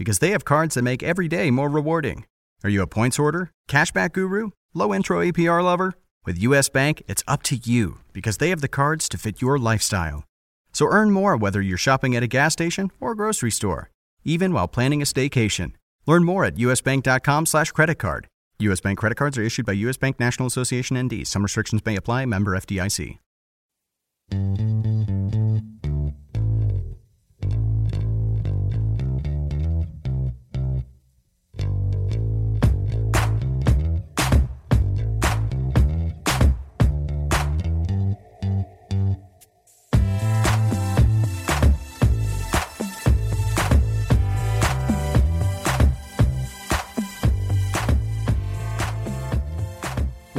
because they have cards that make every day more rewarding. Are you a points order, cashback guru, low intro APR lover? With US Bank, it's up to you because they have the cards to fit your lifestyle. So earn more whether you're shopping at a gas station or grocery store, even while planning a staycation. Learn more at usbank.com slash credit card. US Bank credit cards are issued by US Bank National Association ND. Some restrictions may apply. Member FDIC.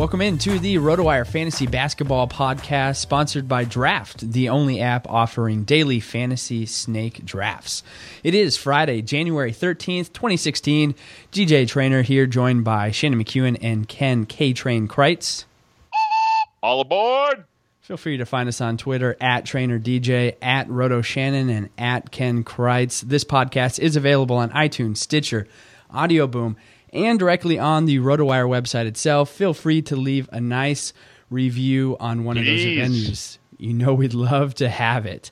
Welcome into the RotoWire Fantasy Basketball Podcast, sponsored by Draft, the only app offering daily fantasy snake drafts. It is Friday, January 13th, 2016. DJ Trainer here, joined by Shannon McKeown and Ken K Train Crites. All aboard! Feel free to find us on Twitter at Trainer DJ, at Roto Shannon, and at Ken Crites. This podcast is available on iTunes, Stitcher, Audio Boom, and directly on the RotoWire website itself. Feel free to leave a nice review on one of those venues. You know we'd love to have it.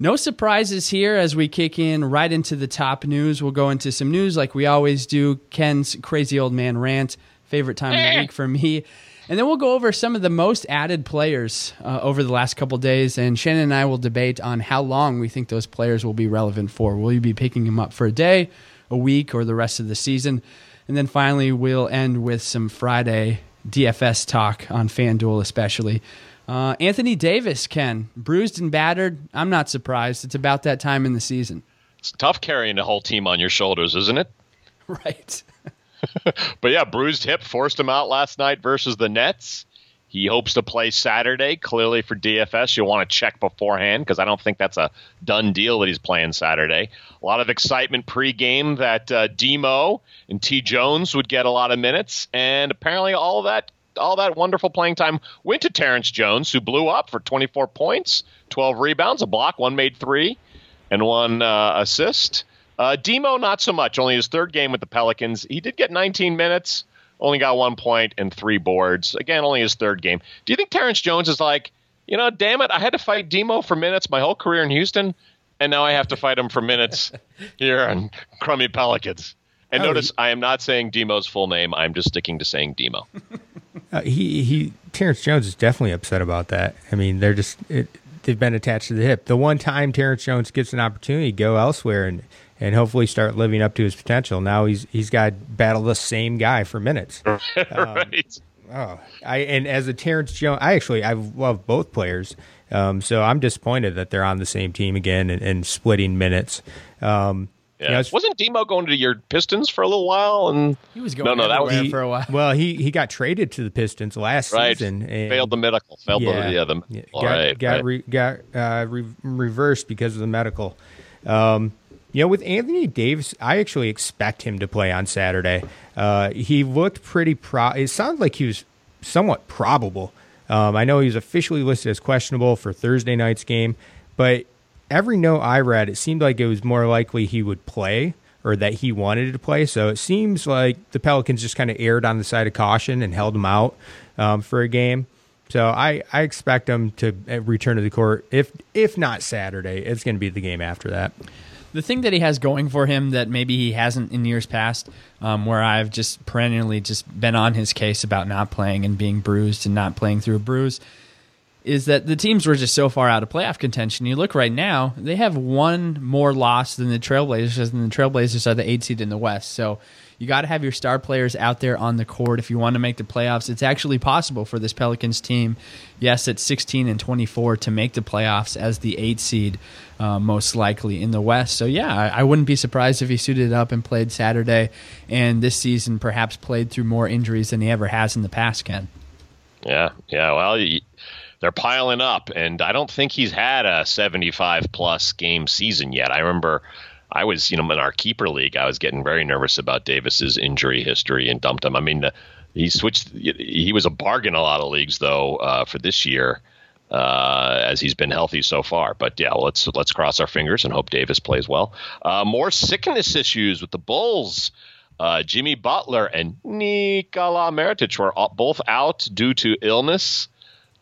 No surprises here as we kick in right into the top news. We'll go into some news like we always do. Ken's crazy old man rant, favorite time of the week for me. And then we'll go over some of the most added players uh, over the last couple days. And Shannon and I will debate on how long we think those players will be relevant for. Will you be picking them up for a day, a week, or the rest of the season? And then finally, we'll end with some Friday DFS talk on FanDuel, especially. Uh, Anthony Davis, Ken, bruised and battered. I'm not surprised. It's about that time in the season. It's tough carrying the whole team on your shoulders, isn't it? Right. But yeah, bruised hip forced him out last night versus the Nets. He hopes to play Saturday. Clearly for DFS, you'll want to check beforehand because I don't think that's a done deal that he's playing Saturday. A lot of excitement pregame that uh, Demo and T Jones would get a lot of minutes, and apparently all that all that wonderful playing time went to Terrence Jones, who blew up for 24 points, 12 rebounds, a block, one made three, and one uh, assist. Uh, Demo, not so much. Only his third game with the Pelicans. He did get 19 minutes, only got one point and three boards. Again, only his third game. Do you think Terrence Jones is like, you know, damn it, I had to fight Demo for minutes my whole career in Houston, and now I have to fight him for minutes here on crummy Pelicans? And Oh, notice, I am not saying Demo's full name. I'm just sticking to saying Demo. Uh, he he Terrence Jones is definitely upset about that. I mean, they're just it, they've been attached to the hip. The one time Terrence Jones gets an opportunity to go elsewhere and and hopefully start living up to his potential. Now he's he's got to battle the same guy for minutes. right. Oh, I and as a Terrence Jones, I actually I love both players. Um, so I'm disappointed that they're on the same team again and, and splitting minutes. Um, Yeah. Yeah, it's- Wasn't Demo going to your Pistons for a little while? And He was going no, no, that was everywhere for a while. Well, he he got traded to the Pistons last right. season. And Failed the medical. Failed the yeah the Yeah, got right, got right. Re, got uh, re, reversed because of the medical. Um, you know, with Anthony Davis, I actually expect him to play on Saturday. Uh, he looked pretty pro. It sounds like he was somewhat probable. Um, I know he was officially listed as questionable for Thursday night's game, but every note I read, it seemed like it was more likely he would play or that he wanted to play. So it seems like the Pelicans just kind of erred on the side of caution and held him out um, for a game. So I, I expect him to uh, return to the court. If if not Saturday, it's going to be the game after that. The thing that he has going for him that maybe he hasn't in years past, um, where I've just perennially just been on his case about not playing and being bruised and not playing through a bruise, is that the teams were just so far out of playoff contention. You look right now, they have one more loss than the Trailblazers, and the Trailblazers are the eight seed in the West. So you got to have your star players out there on the court if you want to make the playoffs. It's actually possible for this Pelicans team, yes, at 16 and 24, to make the playoffs as the eight seed, uh, most likely in the West. So yeah, I, I wouldn't be surprised if he suited up and played Saturday, and this season perhaps played through more injuries than he ever has in the past. Ken. Yeah, yeah. Well, they're piling up, and I don't think he's had a 75 plus game season yet. I remember I was, you know, in our keeper league, I was getting very nervous about Davis's injury history and dumped him. I mean, uh, he switched. He was a bargain in a lot of leagues though uh, for this year. Uh, as he's been healthy so far, but yeah, let's let's cross our fingers and hope Davis plays well. Uh, more sickness issues with the Bulls. Uh, Jimmy Butler and Nikola Mirotic were all- both out due to illness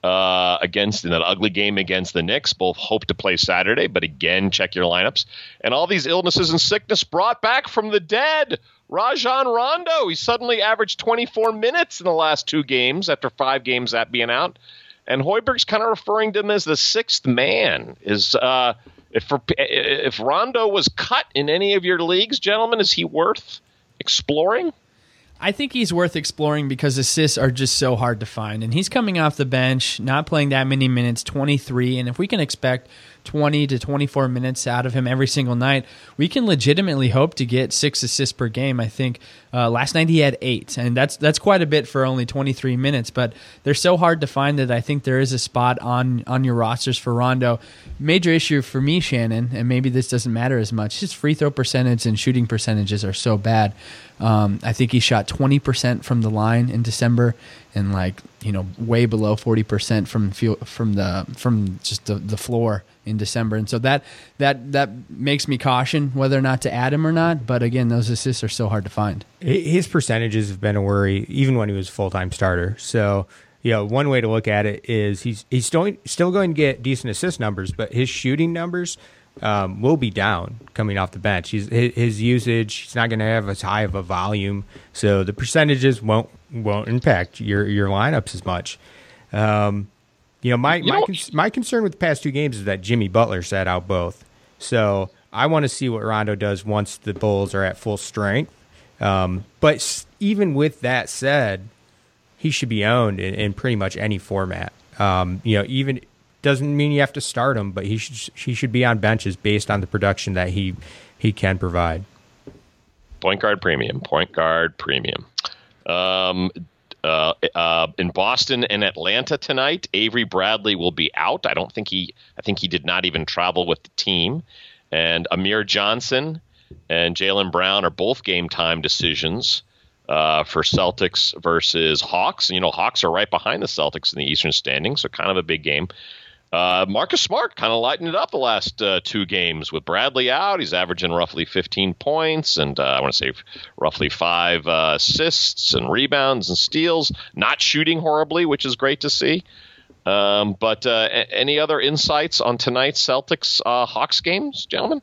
uh, against in that ugly game against the Knicks. Both hope to play Saturday, but again, check your lineups. And all these illnesses and sickness brought back from the dead. Rajon Rondo, he suddenly averaged 24 minutes in the last two games after five games that being out. And Hoiberg's kind of referring to him as the sixth man. Is uh, if for, if Rondo was cut in any of your leagues, gentlemen, is he worth exploring? I think he's worth exploring because assists are just so hard to find. And he's coming off the bench, not playing that many minutes, 23. And if we can expect 20 to 24 minutes out of him every single night, we can legitimately hope to get six assists per game. I think uh, last night he had eight, and that's that's quite a bit for only 23 minutes. But they're so hard to find that I think there is a spot on on your rosters for Rondo. Major issue for me, Shannon, and maybe this doesn't matter as much. His free throw percentage and shooting percentages are so bad. Um, I think he shot 20% from the line in December, and like you know, way below 40% from field, from the from just the, the floor in December. And so that that that makes me caution whether or not to add him or not. But again, those assists are so hard to find. His percentages have been a worry, even when he was full time starter. So, you know, one way to look at it is he's he's still still going to get decent assist numbers, but his shooting numbers um, will be down coming off the bench. He's, his, his usage, he's not going to have as high of a volume, so the percentages won't won't impact your your lineups as much. Um, you know, my You my know- cons- my concern with the past two games is that Jimmy Butler sat out both. So I want to see what Rondo does once the Bulls are at full strength. Um, but s- even with that said, he should be owned in, in pretty much any format. Um, you know, even doesn't mean you have to start him, but he should he should be on benches based on the production that he he can provide. Point guard premium. Point guard premium. Um, uh, uh, in Boston and Atlanta tonight, Avery Bradley will be out. I don't think he. I think he did not even travel with the team. And Amir Johnson and Jaylen Brown are both game time decisions uh, for Celtics versus Hawks. You know, Hawks are right behind the Celtics in the Eastern standing, so kind of a big game. Uh, Marcus Smart kind of lightened it up the last uh, two games with Bradley out. He's averaging roughly 15 points and uh, I want to say roughly five uh, assists and rebounds and steals. Not shooting horribly, which is great to see. Um, but uh, any other insights on tonight's Celtics uh, Hawks games, gentlemen?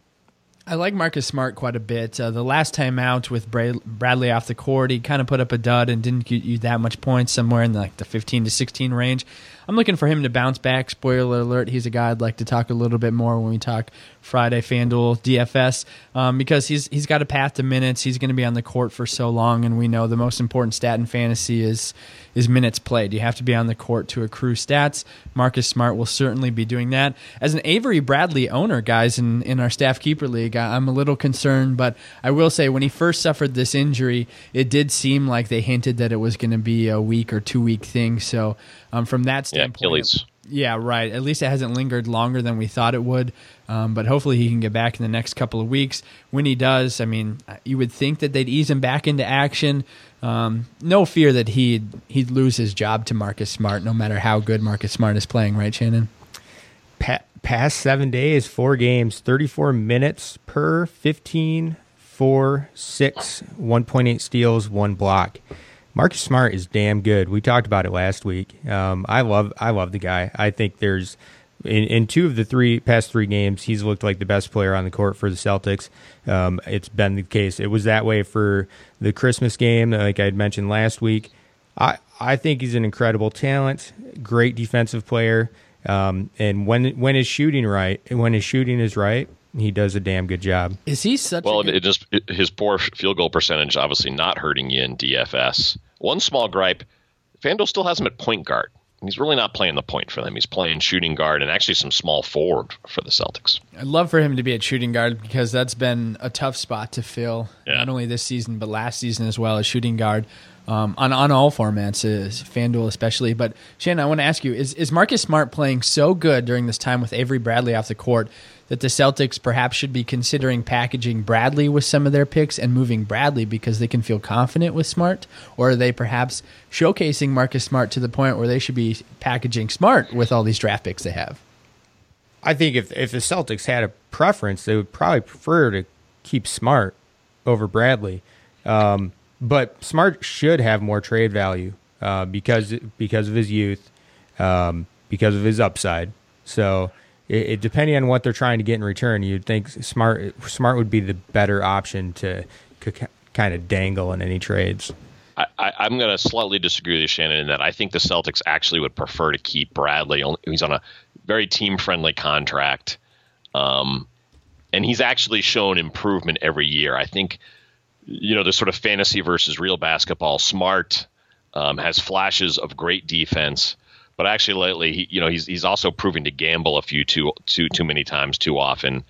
I like Marcus Smart quite a bit. Uh, the last time out with Bra- Bradley off the court, he kind of put up a dud and didn't get you that much points, somewhere in like the 15 to 16 range. I'm looking for him to bounce back. Spoiler alert: he's a guy I'd like to talk a little bit more when we talk Friday FanDuel DFS um, because he's he's got a path to minutes. He's going to be on the court for so long, and we know the most important stat in fantasy is is minutes played. You have to be on the court to accrue stats. Marcus Smart will certainly be doing that. As an Avery Bradley owner, guys, in in our staff keeper league, I'm a little concerned, but I will say when he first suffered this injury, it did seem like they hinted that it was going to be a week or two week thing. So um, from that standpoint, yeah, Achilles. Yeah, right. At least it hasn't lingered longer than we thought it would. Um, but hopefully he can get back in the next couple of weeks. When he does, I mean, you would think that they'd ease him back into action. Um, no fear that he'd he'd lose his job to Marcus Smart, no matter how good Marcus Smart is playing, right, Shannon? Pa- past seven days, four games, 34 minutes per 15, 4, 6, 1.8 steals, one block. Marcus Smart is damn good. We talked about it last week. Um, I love I love the guy. I think there's in, in two of the three past three games, he's looked like the best player on the court for the Celtics. Um, it's been the case. It was that way for the Christmas game, like I had mentioned last week. I I think he's an incredible talent, great defensive player. Um, and when when his shooting right, when his shooting is right, he does a damn good job. Is he such? A Well, good- it just it, his poor field goal percentage obviously not hurting you in DFS. One small gripe: FanDuel still has him at point guard. He's really not playing the point for them. He's playing shooting guard and actually some small forward for the Celtics. I'd love for him to be at shooting guard because that's been a tough spot to fill, Yeah. not only this season but last season as well as shooting guard um, on on all formats, uh, FanDuel especially. But Shannon, I want to ask you: Is is Marcus Smart playing so good during this time with Avery Bradley off the court that the Celtics perhaps should be considering packaging Bradley with some of their picks and moving Bradley because they can feel confident with Smart, or are they perhaps showcasing Marcus Smart to the point where they should be packaging Smart with all these draft picks they have? I think if if the Celtics had a preference, they would probably prefer to keep Smart over Bradley. Um, but Smart should have more trade value uh, because because of his youth, um, because of his upside. So, it, it, depending on what they're trying to get in return, you'd think Smart Smart would be the better option to c- kind of dangle in any trades. I, I'm going to slightly disagree with you, Shannon, in that I think the Celtics actually would prefer to keep Bradley. He's on a very team friendly contract. Um, and he's actually shown improvement every year. I think, you know, the sort of fantasy versus real basketball. Smart um, has flashes of great defense, but actually lately, he, you know, he's he's also proving to gamble a few too too too many times too often.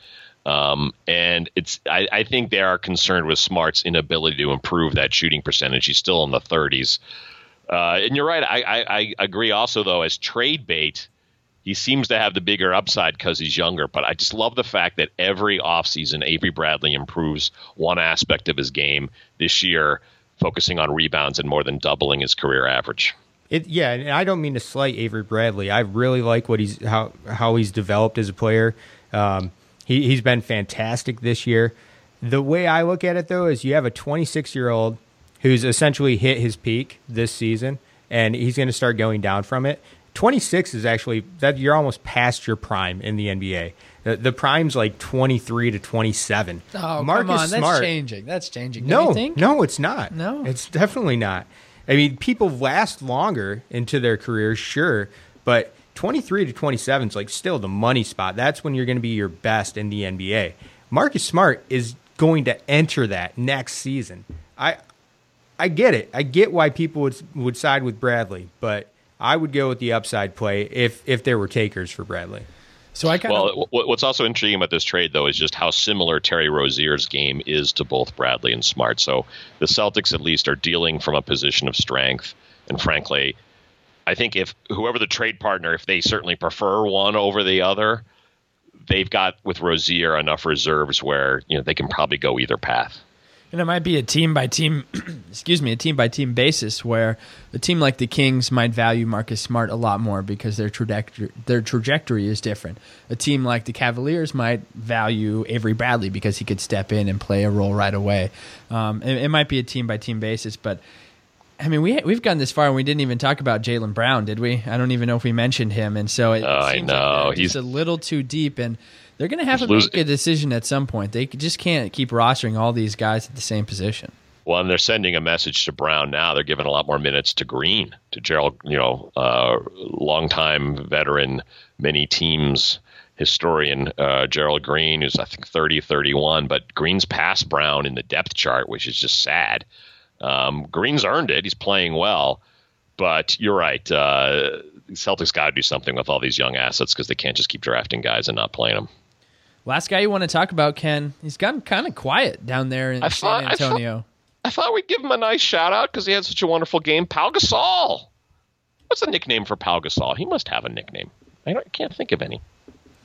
Um, and it's I, I think they are concerned with Smart's inability to improve that shooting percentage. He's still in the 30s. Uh, and you're right. I, I, I agree also, though, as trade bait, he seems to have the bigger upside because he's younger. But I just love the fact that every offseason, Avery Bradley improves one aspect of his game this year, focusing on rebounds and more than doubling his career average. It, yeah, and I don't mean to slight Avery Bradley. I really like what he's how how he's developed as a player. Um, he he's been fantastic this year. The way I look at it though is you have a 26 year old who's essentially hit his peak this season, and he's going to start going down from it. 26 is actually that you're almost past your prime in the NBA. The, the prime's like 23 to 27. Oh, Marcus come on, that's Smart, changing. That's changing. no, Don't you think? no, it's not. No? it's definitely not. I mean, people last longer into their careers, sure, but 23 to 27 is like still the money spot. That's when you're going to be your best in the NBA. Marcus Smart is going to enter that next season. I I get it. I get why people would would side with Bradley, but I would go with the upside play if if there were takers for Bradley. So I kind Well, of wh- what's also intriguing about this trade, though, is just how similar Terry Rozier's game is to both Bradley and Smart. So the Celtics, at least, are dealing from a position of strength. And frankly, I think if whoever the trade partner, if they certainly prefer one over the other, they've got with Rozier enough reserves where you know they can probably go either path. And it might be a team by team, excuse me, a team by team basis where a team like the Kings might value Marcus Smart a lot more because their trajectory their trajectory is different. A team like the Cavaliers might value Avery Bradley because he could step in and play a role right away. Um, it, it might be a team by team basis, but I mean, we we've gotten this far and we didn't even talk about Jaylen Brown, did we? I don't even know if we mentioned him, and so it Oh, I know. like he's a little too deep, and they're going to have to make a decision at some point. They just can't keep rostering all these guys at the same position. Well, and they're sending a message to Brown now. They're giving a lot more minutes to Green, to Gerald, you know, uh, longtime veteran, many teams historian uh, Gerald Green, who's I think 30, 31, but Green's past Brown in the depth chart, which is just sad. Um, Green's earned it. He's playing well, but you're right. Uh, Celtics got to do something with all these young assets because they can't just keep drafting guys and not playing them. Last guy you want to talk about, Ken? He's gotten kind of quiet down there in I thought- San I Antonio. thought- I thought we'd give him a nice shout out because he had such a wonderful game. Pau Gasol. What's the nickname for Pau Gasol? He must have a nickname. I don't, can't think of any.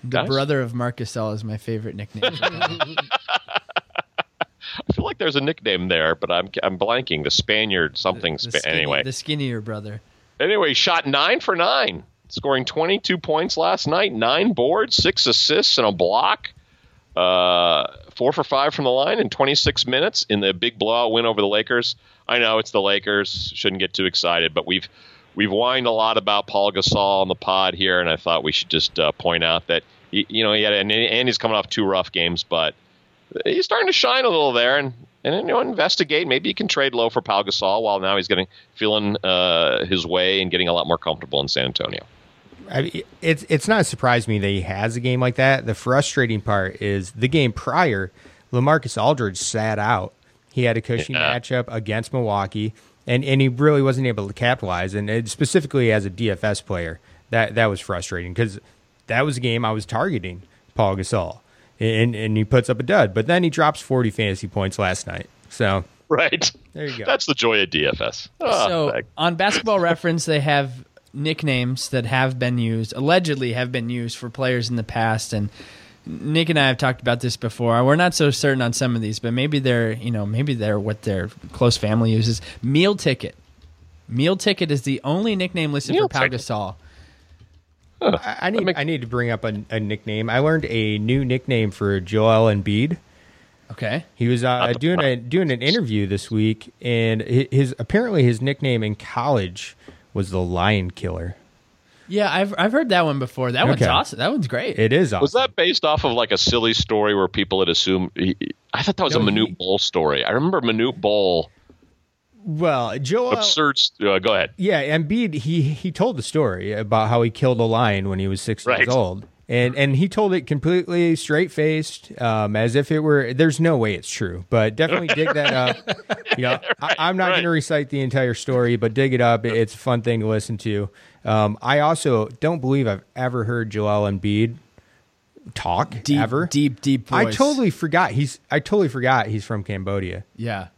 the guys? brother of Marcus Gasol is my favorite nickname. I feel like there's a nickname there, but I'm I'm blanking. The Spaniard something. The Spa- skinny- anyway, the skinnier brother. anyway, shot nine for nine, scoring 22 points last night, nine boards, six assists, and a block. Uh, four for five from the line in 26 minutes in the big blowout win over the Lakers. I know it's the Lakers, shouldn't get too excited, but we've we've whined a lot about Pau Gasol on the pod here, and I thought we should just uh, point out that y- you know he had and, and he's coming off two rough games, but he's starting to shine a little there, and and you know investigate. Maybe you can trade low for Pau Gasol while now he's getting feeling uh, his way and getting a lot more comfortable in San Antonio. I mean, it's it's not a surprise to me that he has a game like that. The frustrating part is the game prior, LaMarcus Aldridge sat out. He had a cushy Yeah. matchup against Milwaukee, and, and he really wasn't able to capitalize. And it, specifically as a DFS player, that that was frustrating because that was a game I was targeting Pau Gasol, and and he puts up a dud. But then he drops forty fantasy points last night. So Right. There you go. That's the joy of DFS. Ah, so thank- on Basketball Reference, they have nicknames that have been used, allegedly have been used for players in the past, and Nick and I have talked about this before. We're not so certain on some of these, but maybe they're you know maybe they're what their close family uses. Meal ticket. Meal ticket is the only nickname listed Meal for Pau ticket. Gasol. I, I need I need to bring up a, a nickname. I learned a new nickname for Joel Embiid. Okay. He was uh, doing a doing an interview this week, and his apparently his nickname in college was the Lion Killer. Yeah, I've I've heard that one before. That one's awesome. That one's great. It is awesome. was that based off of like a silly story where people had assumed? He, I thought that was No, a Manute he- Bol story. I remember Manute Bol. well, Joe, absurd. Uh, go ahead. Yeah, Embiid. He he told the story about how he killed a lion when he was six Right. years old, and and he told it completely straight faced, um, as if it were. There's no way it's true, but definitely dig that up. You know, I, I'm not right. going to recite the entire story, but dig it up. It's a fun thing to listen to. Um, I also don't believe I've ever heard Joel Embiid talk deep, ever. deep, deep voice. I totally forgot he's. I totally forgot he's from Cambodia. yeah.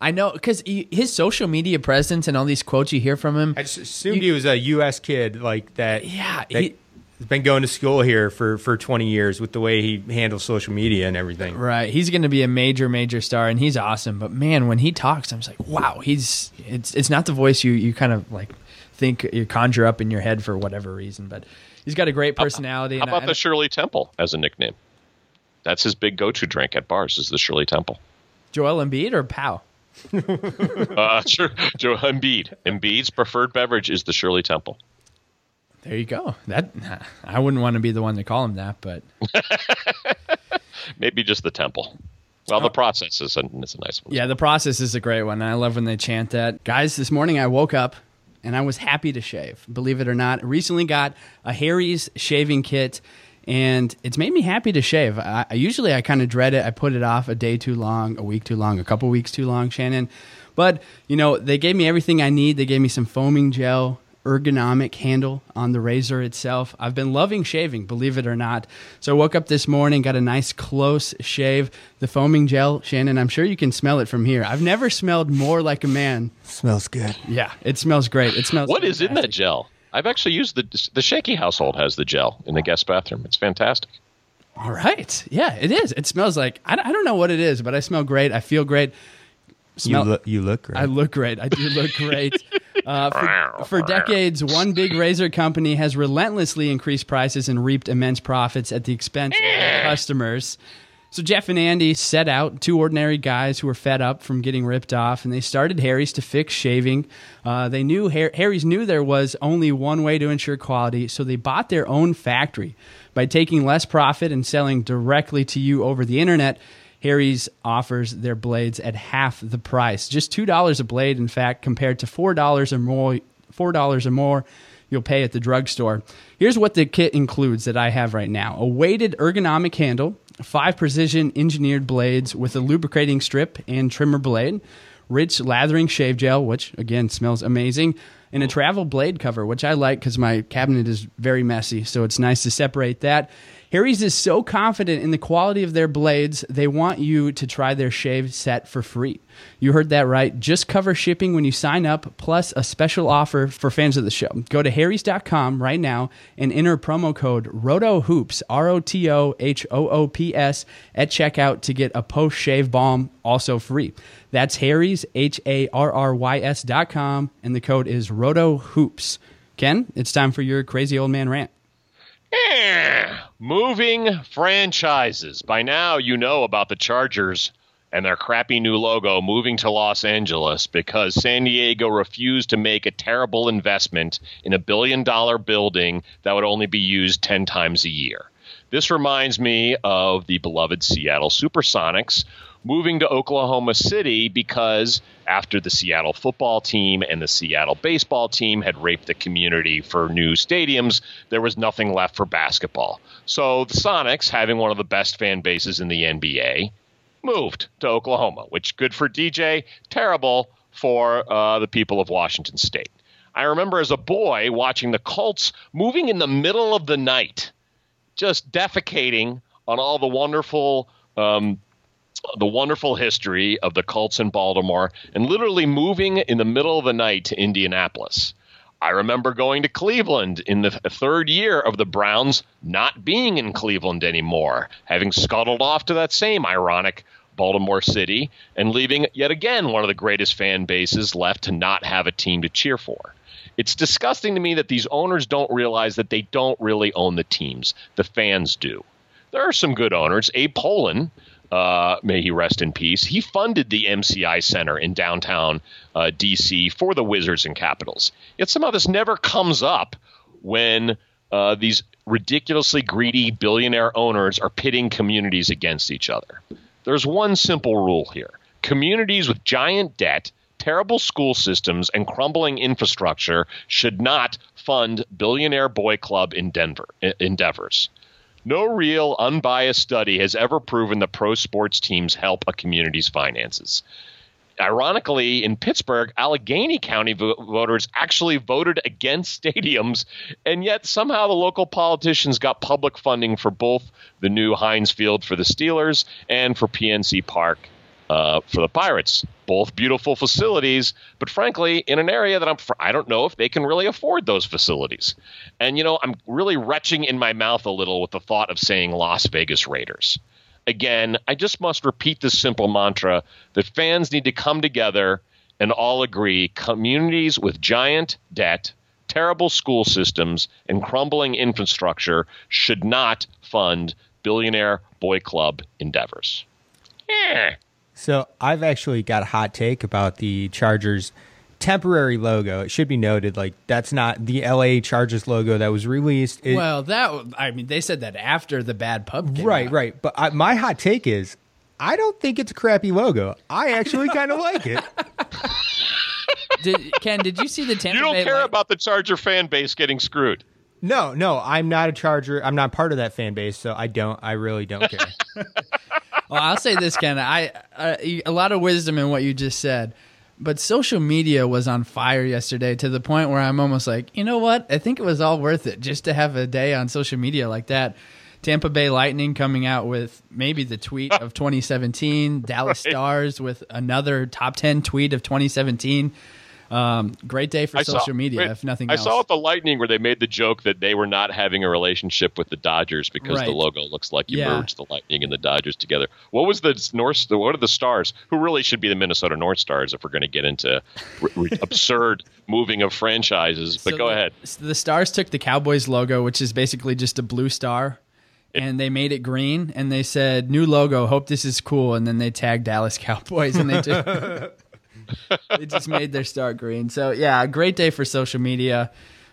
I know because his social media presence and all these quotes you hear from him. I just assumed he was a U.S. kid like that. Yeah, that he- has been going to school here for for 20 years with the way he handles social media and everything. Right, he's going to be a major, major star, and he's awesome. But man, when he talks, I'm just like, wow, he's it's it's not the voice you you kind of like think you conjure up in your head for whatever reason, but he's got a great personality. How and about I- the Shirley Temple as a nickname? That's his big go-to drink at bars. Is the Shirley Temple? Joel Embiid or Pau? Uh, sure. Joe Embiid. Embiid's preferred beverage is the Shirley Temple. There you go. That I wouldn't want to be the one to call him that, but Maybe just the Temple. Well, the oh. process is a, is a nice one. yeah, the process is a great one. I love when they chant that. Guys, this morning I woke up and I was happy to shave. Believe it or not, I recently got a Harry's shaving kit, and it's made me happy to shave. I, I usually I kind of dread it. I put it off a day too long, a week too long, a couple weeks too long, Shannon. But you know, they gave me everything I need. They gave me some foaming gel, ergonomic handle on the razor itself. I've been loving shaving, believe it or not. So I woke up this morning, got a nice close shave. The foaming gel, Shannon, I'm sure you can smell it from here. I've never smelled more like a man Smells good. yeah, it smells great. It smells. What is in that gel? I've actually used the the Shaky household has the gel in the guest bathroom. It's fantastic. All right. Yeah, it is. It smells like I, I don't know what it is, but I smell great. I feel great. Smell, you look you look great. I look great. I do look great. Uh, for, for decades, one big razor company has relentlessly increased prices and reaped immense profits at the expense of their customers. So Jeff and Andy set out, two ordinary guys who were fed up from getting ripped off, and they started Harry's to fix shaving. Uh, they knew Har- Harry's knew there was only one way to ensure quality, so they bought their own factory. By taking less profit and selling directly to you over the internet, Harry's offers their blades at half the price, just two dollars a blade. In fact, compared to four dollars or more, four dollars or more you'll pay at the drugstore. Here's what the kit includes that I have right now: a weighted ergonomic handle, five precision engineered blades with a lubricating strip and trimmer blade, rich lathering shave gel, which again smells amazing, and a travel blade cover, which I like because my cabinet is very messy, so it's nice to separate that. Harry's is so confident in the quality of their blades, they want you to try their shave set for free. You heard that right. Just cover shipping when you sign up, plus a special offer for fans of the show. Go to harrys.com right now and enter promo code ROTOHOOPS, R O T O H O O P S, at checkout to get a post shave balm also free. That's Harry's, H A R R Y S dot com, and the code is ROTOHOOPS. Ken, it's time for your crazy old man rant. Eh, moving franchises. By now, you know about the Chargers and their crappy new logo moving to Los Angeles because San Diego refused to make a terrible investment in a billion dollar building that would only be used 10 times a year. This reminds me of the beloved Seattle Supersonics moving to Oklahoma City because after the Seattle football team and the Seattle baseball team had raped the community for new stadiums, there was nothing left for basketball. So the Sonics, having one of the best fan bases in the NBA, moved to Oklahoma, which good for DJ, terrible for uh, the people of Washington State. I remember as a boy watching the Colts moving in the middle of the night, just defecating on all the wonderful um, the wonderful history of the Colts in Baltimore and literally moving in the middle of the night to Indianapolis. I remember going to Cleveland in the third year of the Browns not being in Cleveland anymore, having scuttled off to that same ironic Baltimore City and leaving yet again one of the greatest fan bases left to not have a team to cheer for. It's disgusting to me that these owners don't realize that they don't really own the teams. The fans do. There are some good owners. Abe Pollin, uh, may he rest in peace. He funded the MCI Center in downtown uh, DC for the Wizards and Capitals. Yet somehow this never comes up when uh, these ridiculously greedy billionaire owners are pitting communities against each other. There's one simple rule here communities with giant debt, terrible school systems, and crumbling infrastructure should not fund billionaire boy club in Denver, endeavors. No real unbiased study has ever proven that pro sports teams help a community's finances. Ironically, in Pittsburgh, Allegheny County vo- voters actually voted against stadiums, and yet somehow the local politicians got public funding for both the new Heinz Field for the Steelers and for PNC Park uh, for the Pirates. Both beautiful facilities, but frankly, in an area that I'm, I don't know if they can really afford those facilities. And you know, I'm really retching in my mouth a little with the thought of saying Las Vegas Raiders. Again, I just must repeat this simple mantra that fans need to come together and all agree communities with giant debt, terrible school systems, and crumbling infrastructure should not fund billionaire boy club endeavors. Eh. So I've actually got a hot take about the Chargers temporary logo. It should be noted, like that's not the LA Chargers logo that was released. It, well, that I mean, they said that after the bad pub. right, out. right. But I, my hot take is, I don't think it's a crappy logo. I actually kind of like it. Did, Ken, did you see the Tampa You don't Bay care Light- about the Charger fan base getting screwed. No, no, I'm not a Charger. I'm not part of that fan base, so I don't. I really don't care. Well, I'll say this, Ken. I, I a lot of wisdom in what you just said, but social media was on fire yesterday to the point where I'm almost like, you know what? I think it was all worth it just to have a day on social media like that. Tampa Bay Lightning coming out with maybe the tweet of 2017. Dallas Right. Stars with another top 10 tweet of 2017. Um, great day for I social saw, media, if nothing I else. saw at the Lightning where they made the joke that they were not having a relationship with the Dodgers because Right. the logo looks like you Yeah. merged the Lightning and the Dodgers together. What was the North? What are the Stars? Who really should be the Minnesota North Stars if we're going to get into absurd moving of franchises? But So go the- ahead. so The Stars took the Cowboys logo, which is basically just a blue star, and they made it green. And they said, "New logo. Hope this is cool." And then they tagged Dallas Cowboys, and they just they just made their start green. So yeah, great day for social media.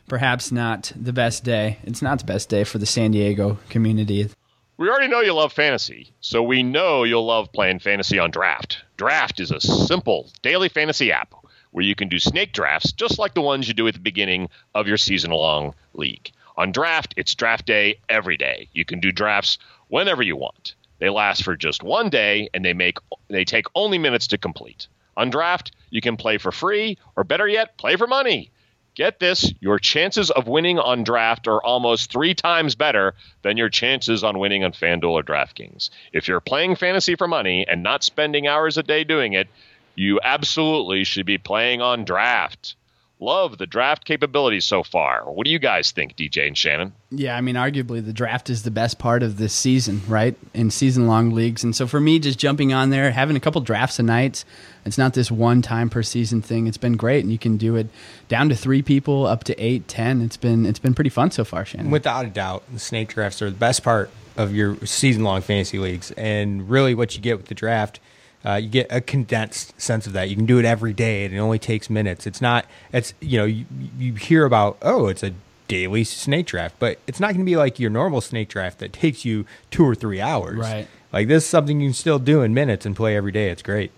Perhaps not the best day. It's not the best day for the San Diego community. We already know you love fantasy, so we know you'll love playing fantasy on Draft. Draft is a simple daily fantasy app where you can do snake drafts just like the ones you do at the beginning of your season long league. On Draft, it's draft day every day. You can do drafts whenever you want. They last for just one day and they make they take only minutes to complete. On Draft, you can play for free or better yet, play for money. Get this, your chances of winning on draft are almost three times better than your chances on winning on FanDuel or DraftKings. If you're playing fantasy for money and not spending hours a day doing it, you absolutely should be playing on draft. Love the draft capabilities so far. What do you guys think, DJ and Shannon? Yeah, I mean, arguably the draft is the best part of this season, right? In season long leagues. And so for me, just jumping on there, having a couple drafts a night, it's not this one time per season thing. It's been great. And you can do it down to three people, up to eight, ten. It's been it's been pretty fun so far, Shannon. Without a doubt, the snake drafts are the best part of your season long fantasy leagues. And really what you get with the draft uh, you get a condensed sense of that. You can do it every day, and it only takes minutes. It's not. It's you know you, you hear about oh it's a daily snake draft, but it's not going to be like your normal snake draft that takes you two or three hours. Right. Like this is something you can still do in minutes and play every day. It's great.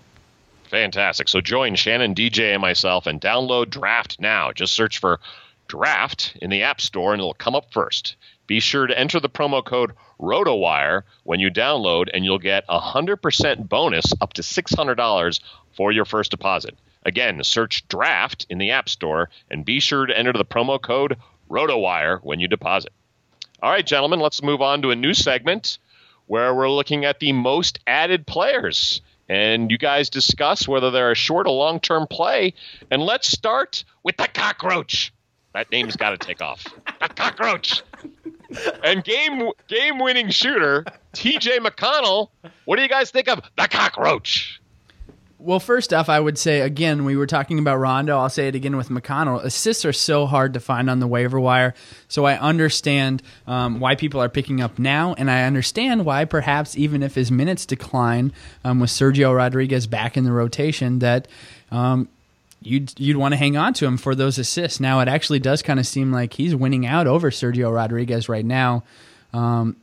Fantastic. So join Shannon, DJ, and myself and download Draft now. Just search for Draft in the App Store and it'll come up first. Be sure to enter the promo code RotoWire when you download, and you'll get a 100% bonus up to $600 for your first deposit. Again, search Draft in the App Store and be sure to enter the promo code RotoWire when you deposit. All right, gentlemen, let's move on to a new segment where we're looking at the most added players. And you guys discuss whether they're a short or long term play. And let's start with the cockroach. That name's got to take off. The cockroach and game game winning shooter T.J. McConnell. What do you guys think of the cockroach? Well, first off, I would say again, we were talking about Rondo. I'll say it again with McConnell. Assists are so hard to find on the waiver wire, so I understand um, why people are picking up now, and I understand why perhaps even if his minutes decline um, with Sergio Rodriguez back in the rotation, that um, you'd you'd want to hang on to him for those assists. Now it actually does kind of seem like he's winning out over Sergio Rodriguez right now. Um,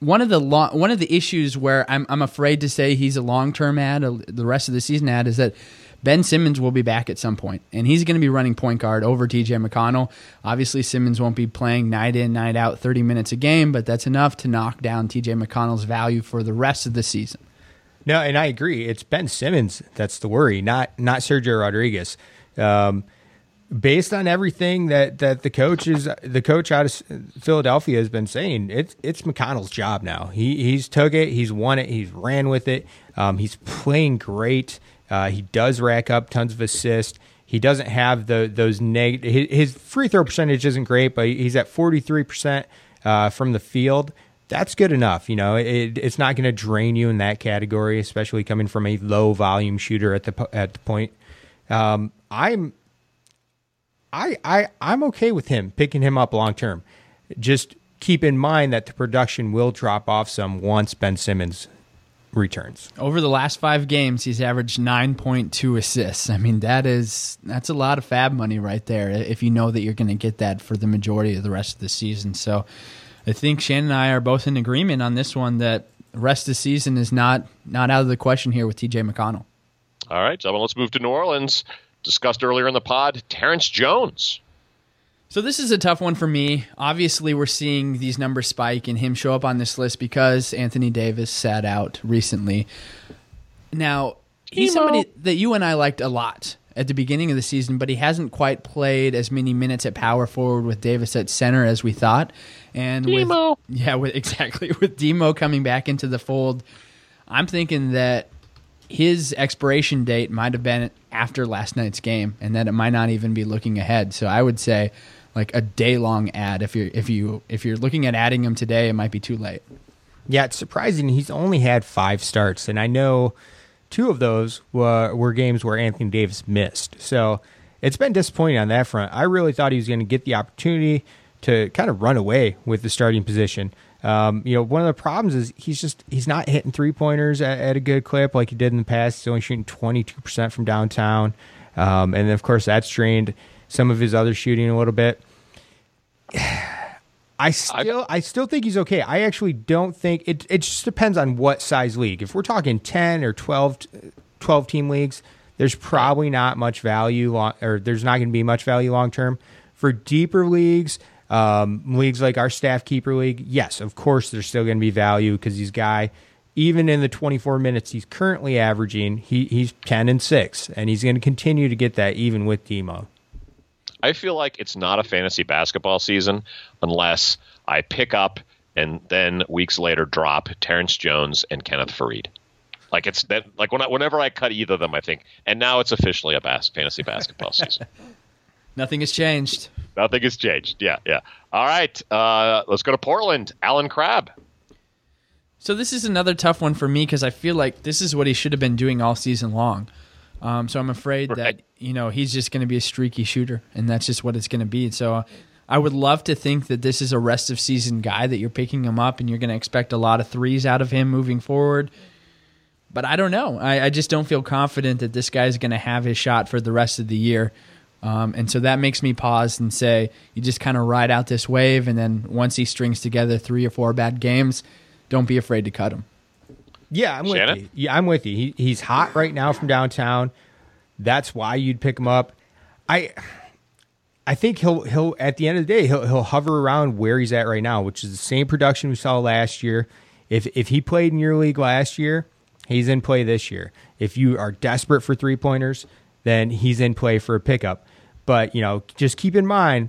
one of the one of the issues where I'm I'm afraid to say he's a long term ad, uh, the rest of the season ad, is that Ben Simmons will be back at some point, and he's going to be running point guard over TJ McConnell. Obviously, Simmons won't be playing night in, night out, 30 minutes a game, but that's enough to knock down TJ McConnell's value for the rest of the season. No, and I agree. It's Ben Simmons that's the worry, not not Sergio Rodriguez. Um, based on everything that, that the coach is the coach out of Philadelphia has been saying, it's it's McConnell's job now. He he's took it, he's won it, he's ran with it. Um, he's playing great. Uh, he does rack up tons of assists. He doesn't have the those negative. His, free throw percentage isn't great, but he's at forty three percent uh, from the field that's good enough. You know, it, it's not going to drain you in that category, especially coming from a low volume shooter at the at the point. Um, I'm I I I'm okay with him picking him up long term. Just keep in mind that the production will drop off some once Ben Simmons returns. Over the last 5 games, he's averaged 9.2 assists. I mean, that is that's a lot of FAAB money right there if you know that you're going to get that for the majority of the rest of the season. So, I think Shannon and I are both in agreement on this one that rest of the season is not not out of the question here with TJ McConnell. All right, gentlemen, let's move to New Orleans. Discussed earlier in the pod, Terrence Jones. So this is a tough one for me. Obviously, we're seeing these numbers spike and him show up on this list because Anthony Davis sat out recently. Now, he's somebody that you and I liked a lot at the beginning of the season, but he hasn't quite played as many minutes at power forward with Davis at center as we thought. And Demo. with yeah, with exactly with Demo coming back into the fold, I'm thinking that his expiration date might have been after last night's game, and that it might not even be looking ahead. So I would say like a day long ad. If you're if you if you're looking at adding him today, it might be too late. Yeah, it's surprising. He's only had five starts, and I know two of those were, were games where Anthony Davis missed. So it's been disappointing on that front. I really thought he was going to get the opportunity to kind of run away with the starting position. Um, you know, one of the problems is he's just he's not hitting three pointers at, at, a good clip like he did in the past. He's only shooting twenty two percent from downtown, um, and of course that's drained some of his other shooting a little bit. I still I still think he's okay. I actually don't think it it just depends on what size league. If we're talking 10 or 12 12 team leagues, there's probably not much value long, or there's not going to be much value long term. For deeper leagues, um, leagues like our staff keeper league, yes, of course there's still going to be value because he's guy even in the 24 minutes he's currently averaging, he, he's 10 and 6 and he's going to continue to get that even with Demo. I feel like it's not a fantasy basketball season unless I pick up and then weeks later drop Terrence Jones and Kenneth Faried. Like it's that like when I, whenever I cut either of them, I think, and now it's officially a bas- fantasy basketball season. Nothing has changed. Nothing has changed. Yeah, yeah. All right, uh, let's go to Portland. Allen Crabbe. So this is another tough one for me because I feel like this is what he should have been doing all season long. Um, so I'm afraid right. that you know he's just going to be a streaky shooter, and that's just what it's going to be. So uh, I would love to think that this is a rest of season guy that you're picking him up, and you're going to expect a lot of threes out of him moving forward. But I don't know. I, I just don't feel confident that this guy's going to have his shot for the rest of the year. Um, and so that makes me pause and say, you just kind of ride out this wave, and then once he strings together three or four bad games, don't be afraid to cut him. Yeah, I'm Shannon? with you. Yeah, I'm with you. He, he's hot right now from downtown. That's why you'd pick him up. I I think he'll he'll at the end of the day he'll he'll hover around where he's at right now, which is the same production we saw last year. If if he played in your league last year, he's in play this year. If you are desperate for three pointers, then he's in play for a pickup. But you know, just keep in mind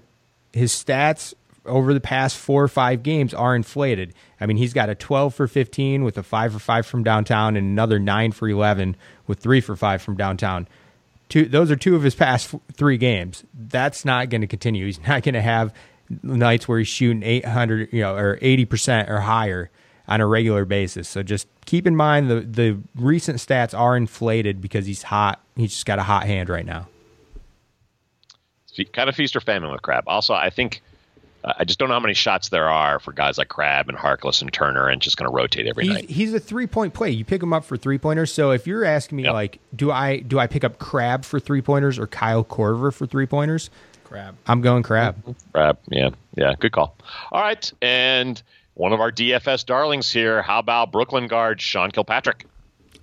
his stats over the past four or five games are inflated. I mean, he's got a 12 for 15 with a 5 for 5 from downtown and another 9 for 11 with 3 for 5 from downtown. Two, those are two of his past three games. That's not going to continue. He's not going to have nights where he's shooting 800, you know, or 80% or higher on a regular basis. So just keep in mind the the recent stats are inflated because he's hot. He's just got a hot hand right now. Kind of feast or famine with Crabbe. Also, I think I just don't know how many shots there are for guys like Crabbe and Harkless and Turner, and just going to rotate every he's, night. He's a three point play. You pick him up for three pointers. So if you're asking me, yep. like, do I do I pick up Crabbe for three pointers or Kyle Korver for three pointers? Crabbe. I'm going Crabbe. Mm-hmm. Crabbe. Yeah, yeah, good call. All right, and one of our DFS darlings here. How about Brooklyn guard Sean Kilpatrick?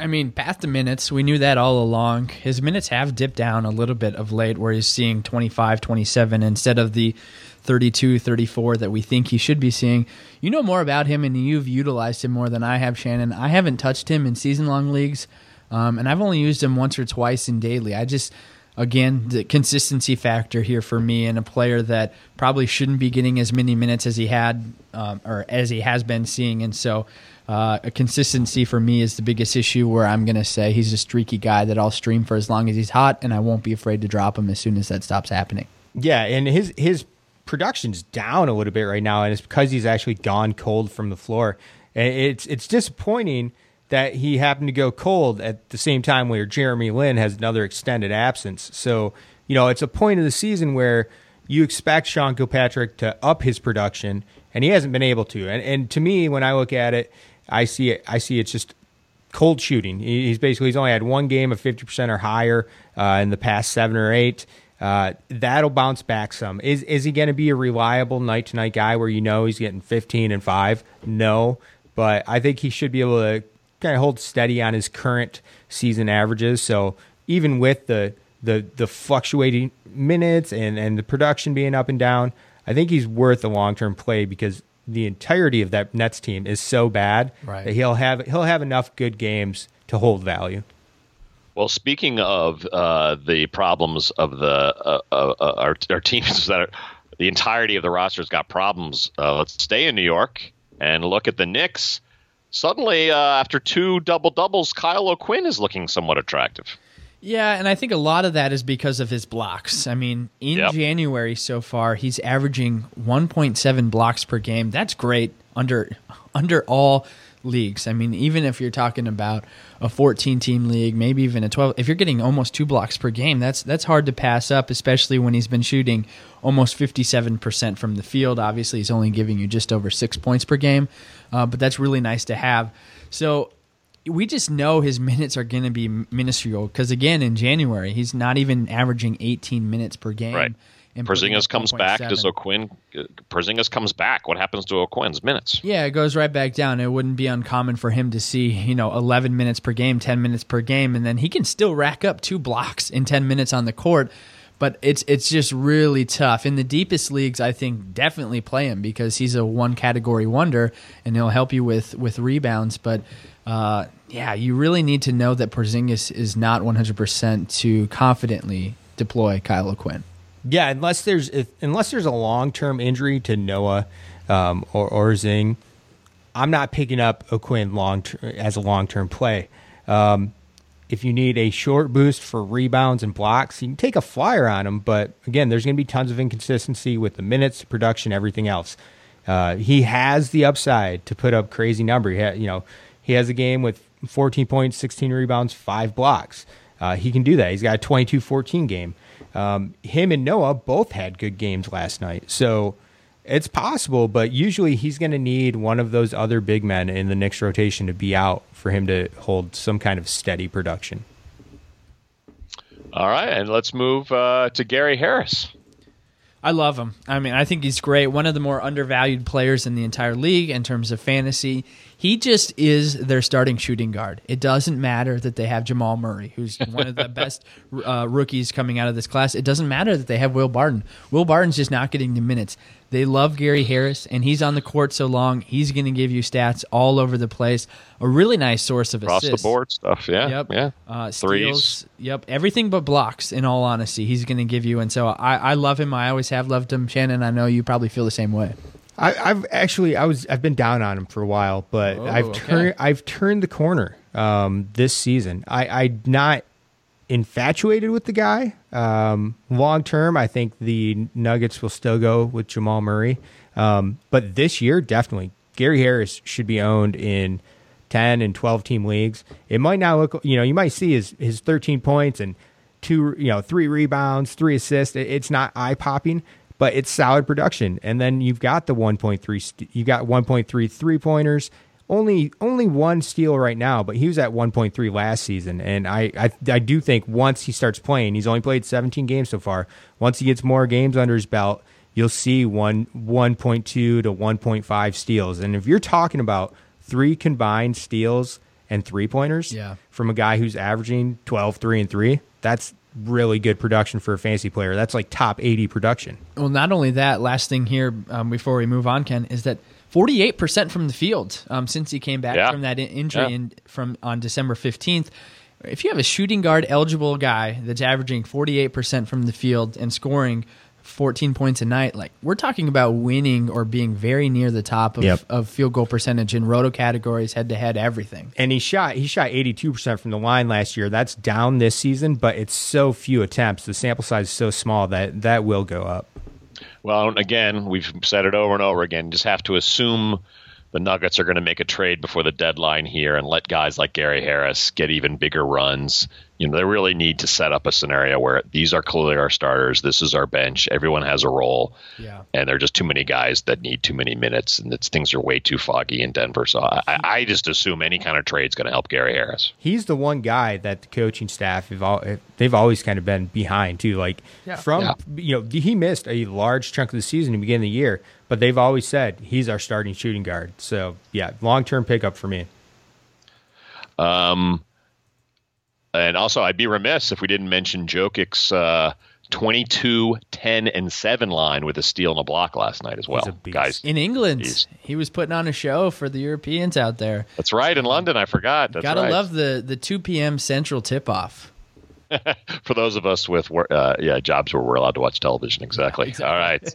I mean, path to minutes, we knew that all along. His minutes have dipped down a little bit of late, where he's seeing 25, 27 instead of the 32, 34 that we think he should be seeing. You know more about him, and you've utilized him more than I have, Shannon. I haven't touched him in season long leagues, um, and I've only used him once or twice in daily. I just, again, the consistency factor here for me, and a player that probably shouldn't be getting as many minutes as he had um, or as he has been seeing, and so. Uh, a consistency for me is the biggest issue where I'm going to say he's a streaky guy that I'll stream for as long as he's hot, and I won't be afraid to drop him as soon as that stops happening. Yeah, and his his production's down a little bit right now, and it's because he's actually gone cold from the floor. It's it's disappointing that he happened to go cold at the same time where Jeremy Lin has another extended absence. So you know it's a point of the season where you expect Sean Kilpatrick to up his production, and he hasn't been able to. And and to me, when I look at it, I see it. I see it's just cold shooting. He's basically he's only had one game of fifty percent or higher uh, in the past seven or eight. Uh, that'll bounce back some. Is is he going to be a reliable night to night guy where you know he's getting 15 and five? No, but I think he should be able to kind of hold steady on his current season averages. So even with the the the fluctuating minutes and and the production being up and down, I think he's worth a long term play because the entirety of that Nets team is so bad right. that he'll have he'll have enough good games to hold value. Well, speaking of uh, the problems of the uh, uh, uh our, our, teams that are, the entirety of the roster has got problems. Uh, let's stay in New York and look at the Knicks. Suddenly, uh, after two double doubles, Kyle O'Quinn is looking somewhat attractive. Yeah, and I think a lot of that is because of his blocks. I mean, in yep. January so far, he's averaging 1.7 blocks per game. That's great under under all leagues. I mean, even if you're talking about a 14 team league, maybe even a 12, if you're getting almost two blocks per game, that's that's hard to pass up, especially when he's been shooting almost 57% from the field. Obviously, he's only giving you just over six points per game, uh, but that's really nice to have. So we just know his minutes are going to be minuscule because again in January he's not even averaging 18 minutes per game. Right and Porzingis comes back. 1.7. Does O'Quinn? uh, Porzingis comes back. What happens to O'Quinn's minutes? Yeah, it goes right back down. It wouldn't be uncommon for him to see, you know, 11 minutes per game, 10 minutes per game, and then he can still rack up two blocks in 10 minutes on the court. But it's it's just really tough. In the deepest leagues, I think definitely play him because he's a one category wonder and he'll help you with with rebounds. But uh, yeah, you really need to know that Porzingis is not 100% to confidently deploy Kyle O'Quinn. Yeah, unless there's if, unless there's a long term injury to Noah um, or or Zing, I'm not picking up O'Quinn long as a long term play. Um, if you need a short boost for rebounds and blocks, you can take a flyer on him. But again, there's going to be tons of inconsistency with the minutes, production, everything else. Uh, he has the upside to put up crazy number. He ha- you know, he has a game with 14 points, 16 rebounds, five blocks. Uh, he can do that. He's got a 22-14 game. Um, him and Noah both had good games last night, so it's possible. But usually, he's going to need one of those other big men in the Knicks rotation to be out for him to hold some kind of steady production. All right, and let's move uh, to Gary Harris. I love him. I mean, I think he's great. One of the more undervalued players in the entire league in terms of fantasy. He just is their starting shooting guard. It doesn't matter that they have Jamal Murray, who's one of the best uh, rookies coming out of this class. It doesn't matter that they have Will Barton. Will Barton's just not getting the minutes. They love Gary Harris, and he's on the court so long. He's going to give you stats all over the place. A really nice source of Across assists. the board stuff. Yeah. Yep. Yeah. Uh, Threes. steals. Yep. Everything but blocks. In all honesty, he's going to give you. And so I, I love him. I always have loved him. Shannon, I know you probably feel the same way. I, I've actually I was I've been down on him for a while, but Oh, I've okay. turned I've turned the corner um, this season. I I'm not infatuated with the guy. Um, long term, I think the Nuggets will still go with Jamal Murray, um, but this year definitely Gary Harris should be owned in. 10 and 12 team leagues. It might not look, you know, you might see his, his 13 points and two, you know, three rebounds, three assists. It's not eye popping, but it's solid production. And then you've got the 1.3, st- you got 1.3 three pointers. Only only one steal right now, but he was at 1.3 last season. And I, I I do think once he starts playing, he's only played 17 games so far. Once he gets more games under his belt, you'll see one 1.2 to 1.5 steals. And if you're talking about three combined steals and three pointers Yeah. from a guy who's averaging 12, 3, and 3, that's really good production for a fantasy player. That's like top 80 production. Well, not only that, last thing here um, before we move on, Ken, is that 48% from the field um, since he came back Yeah. from that injury Yeah. in, from on December 15th. If you have a shooting guard eligible guy that's averaging 48% from the field and scoring 14 points a night, like we're talking about winning or being very near the top of, Yep. of field goal percentage in roto categories, head to head, everything. And he shot he shot 82% from the line last year. That's down this season, but it's so few attempts. The sample size is so small that that will go up. Well, again, we've said it over and over again. Just have to assume the Nuggets are going to make a trade before the deadline here and let guys like Gary Harris get even bigger runs. You know, they really need to set up a scenario where these are clearly our starters. This is our bench. Everyone has a role. Yeah. And there are just too many guys that need too many minutes, and it's, things are way too foggy in Denver. So I, I just assume any kind of trade is going to help Gary Harris. He's the one guy that the coaching staff have all, they've always kind of been behind too. Like from Yeah. you know he missed a large chunk of the season to begin of the year, but they've always said he's our starting shooting guard. So yeah, long term pickup for me. Um, and also, I'd be remiss if we didn't mention Jokic's uh, 22, 10, and 7 line with a steal and a block last night as well. a beast. Guys, In England, Jeez. he was putting on a show for the Europeans out there. that's right. In London, I forgot. That's Gotta right. love the, the 2 p.m. Central tip off. For those of us with uh, yeah jobs where we're allowed to watch television. Exactly. All right.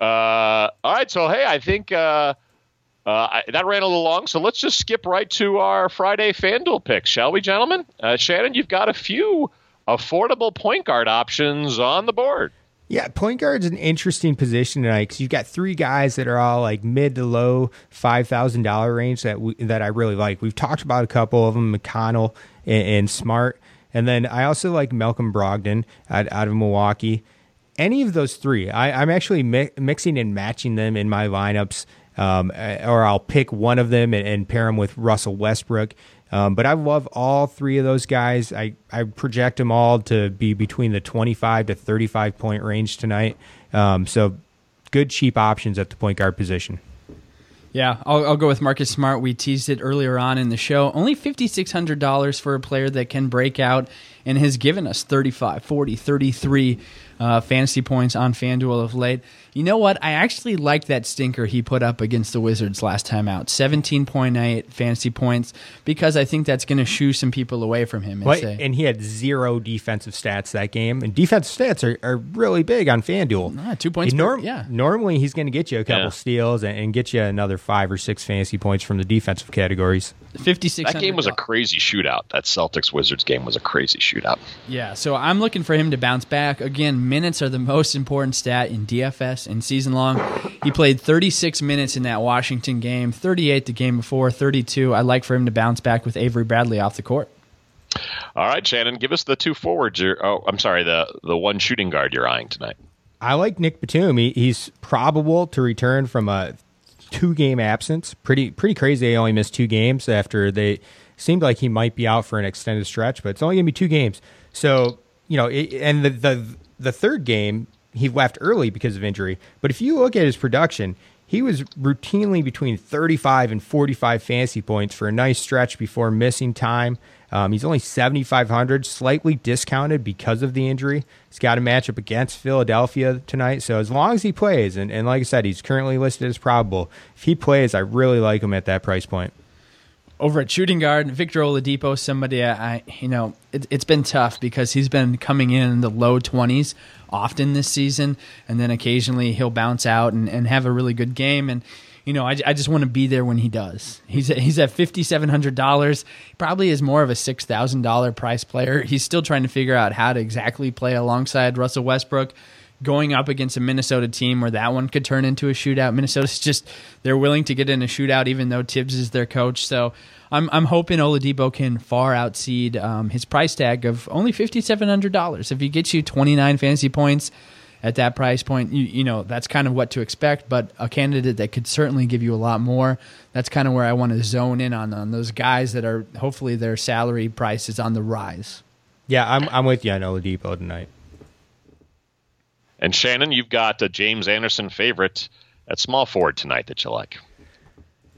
Uh, all right. So, hey, I think uh, uh, I, that ran a little long. So let's just skip right to our Friday FanDuel picks, shall we, gentlemen? Uh, Shannon, you've got a few affordable point guard options on the board. Yeah, point guard's an interesting position tonight because you've got three guys that are all like mid to low five thousand dollar range that we, that I really like. We've talked about a couple of them, McConnell and, and Smart, and then I also like Malcolm Brogdon out, out of Milwaukee. Any of those three, I, I'm actually mi- mixing and matching them in my lineups, um, or I'll pick one of them and, and pair them with Russell Westbrook. Um, but I love all three of those guys. I, I project them all to be between the 25 to 35 point range tonight. Um, so good, cheap options at the point guard position. Yeah, I'll, I'll, go with Marcus Smart. We teased it earlier on in the show. Only $5,600 for a player that can break out and has given us 35, 40, 33 uh, fantasy points on FanDuel of late. You know what? I actually liked that stinker he put up against the Wizards last time out 17.8 fantasy points because I think that's going to shoo some people away from him. And, and, he had zero defensive stats that game. And defensive stats are, are really big on FanDuel. Ah, two points norm- per, yeah. Normally, he's going to get you a couple yeah. steals and, and, get you another five or six fantasy points from the defensive categories. 56 That game was a crazy shootout. That Celtics Wizards game was a crazy shootout. Yeah, so I'm looking for him to bounce back. Again, minutes are the most important stat in DFS and season long. He played 36 minutes in that Washington game, 38 the game before, 32. I'd like for him to bounce back with Avery Bradley off the court. All right, Shannon, give us the two forwards. You're, oh, I'm sorry, the the one shooting guard you're eyeing tonight. I like Nick Batum. He, he's probable to return from a two game absence. Pretty pretty crazy. They only missed two games after they seemed like he might be out for an extended stretch, but it's only going to be two games. So you know, it, and the, the the third game he left early because of injury. But if you look at his production, he was routinely between 35 and 45 fantasy points for a nice stretch before missing time. Um, he's only 7,500, slightly discounted because of the injury. He's got a matchup against Philadelphia tonight. So as long as he plays, and, and like I said, he's currently listed as probable. If he plays, I really like him at that price point over at shooting guard, Victor Oladipo, somebody I, you know, it, has been tough because he's been coming in the low 20s often this season, and then occasionally he'll bounce out and, and have a really good game. And, you know, I, I just want to be there when he does. He's at, he's at $5,700. Probably is more of a $6,000 price player. He's still trying to figure out how to exactly play alongside Russell Westbrook going up against a Minnesota team where that one could turn into a shootout. Minnesota's just they're willing to get in a shootout even though Thibs is their coach. So I'm I'm hoping Oladipo can far outseed um, his price tag of only fifty seven hundred dollars. If he gets you twenty nine fantasy points at that price point, you, you know that's kind of what to expect. But a candidate that could certainly give you a lot more. That's kind of where I want to zone in on on those guys that are hopefully their salary price is on the rise. Yeah, I'm I'm with you on Oladipo tonight. And Shannon, you've got a James Anderson favorite at small forward tonight that you like.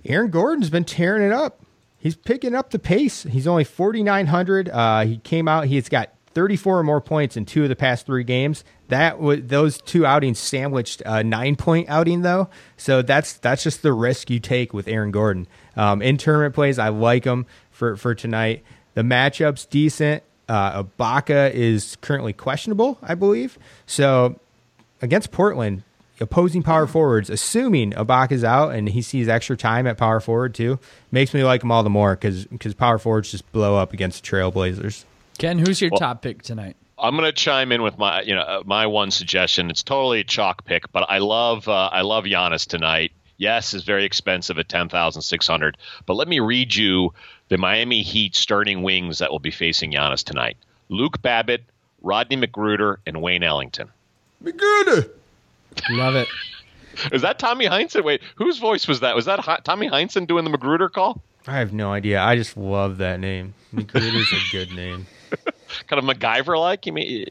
Aaron Gordon's been tearing it up. He's picking up the pace. He's only 4,900. Uh, he came out, he's got 34 or more points in two of the past three games. That those two outings sandwiched a nine point outing though. So that's that's just the risk you take with Aaron Gordon. Um, in tournament plays, I like him for for tonight. The matchup's decent. Uh, Ibaka is currently questionable, I believe. So against Portland, opposing power forwards, assuming Ibaka's out and he sees extra time at power forward too, makes me like him all the more because because power forwards just blow up against the Trailblazers. Ken, who's your well, top pick tonight? I'm going to chime in with my you know uh, my one suggestion. It's totally a chalk pick, but I love uh, I love Giannis tonight. Yes, is very expensive at ten thousand six hundred, but let me read you the Miami Heat starting wings that will be facing Giannis tonight: Luke Babbitt, Rodney McGruder, and Wayne Ellington. McGruder. Love it. Is that Tommy Heinsohn? Wait, whose voice was that? Was that Tommy Heinsohn doing the McGruder call? I have no idea. I just love that name. McGruder's a good name. kind of MacGyver like. You mean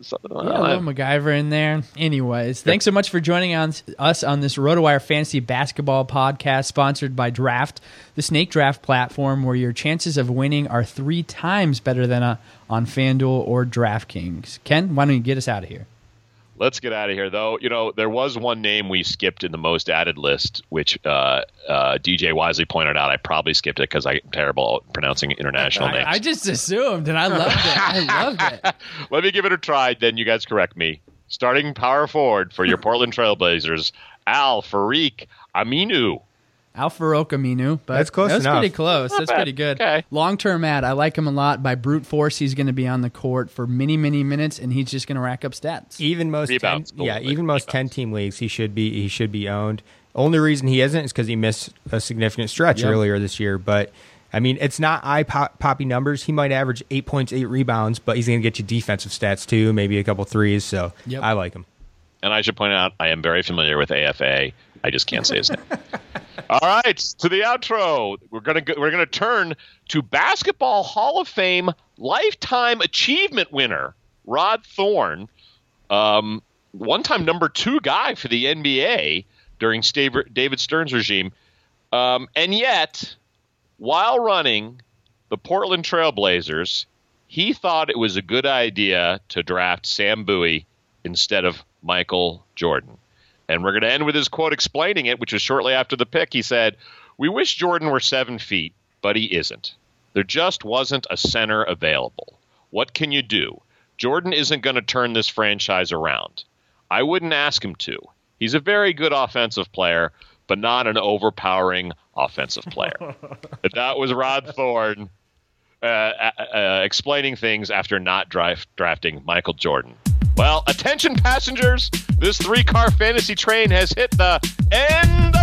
something? Yeah, a little MacGyver in there. Anyways, thanks so much for joining on us on this RotoWire Fantasy Basketball podcast, sponsored by Draft, the snake draft platform where your chances of winning are three times better than a, on FanDuel or DraftKings. Ken, why don't you get us out of here? Let's get out of here, though. You know, there was one name we skipped in the most added list, which uh, uh, DJ wisely pointed out. I probably skipped it because I'm terrible at pronouncing international names. I just assumed, and I loved it. I loved it. Let me give it a try, then you guys correct me. Starting power forward for your Portland Trailblazers, Al Farik Aminu. Al-Farouq Aminu, but that's close that's enough. pretty close. Not that's bad. pretty good. Okay. Long term ad, I like him a lot. By brute force, he's going to be on the court for many, many minutes, and he's just going to rack up stats. Even most, 10, yeah, even most ten team leagues, he should be he should be owned. Only reason he isn't is because he missed a significant stretch yep. earlier this year. But I mean, it's not eye poppy numbers. He might average eight points, eight rebounds, but he's going to get you defensive stats too, maybe a couple threes. So yep. I like him. And I should point out, I am very familiar with AFA. I just can't say his name. All right, to the outro. We're gonna go, we're gonna turn to basketball Hall of Fame lifetime achievement winner Rod Thorn, um, one time number two guy for the NBA during David Stern's regime, um, and yet while running the Portland Trailblazers, he thought it was a good idea to draft Sam Bowie instead of Michael Jordan. And we're going to end with his quote explaining it, which was shortly after the pick. He said, We wish Jordan were seven feet, but he isn't. There just wasn't a center available. What can you do? Jordan isn't going to turn this franchise around. I wouldn't ask him to. He's a very good offensive player, but not an overpowering offensive player. that was Rod Thorn uh, uh, uh, explaining things after not draft, drafting Michael Jordan. Well, attention passengers, this three car fantasy train has hit the end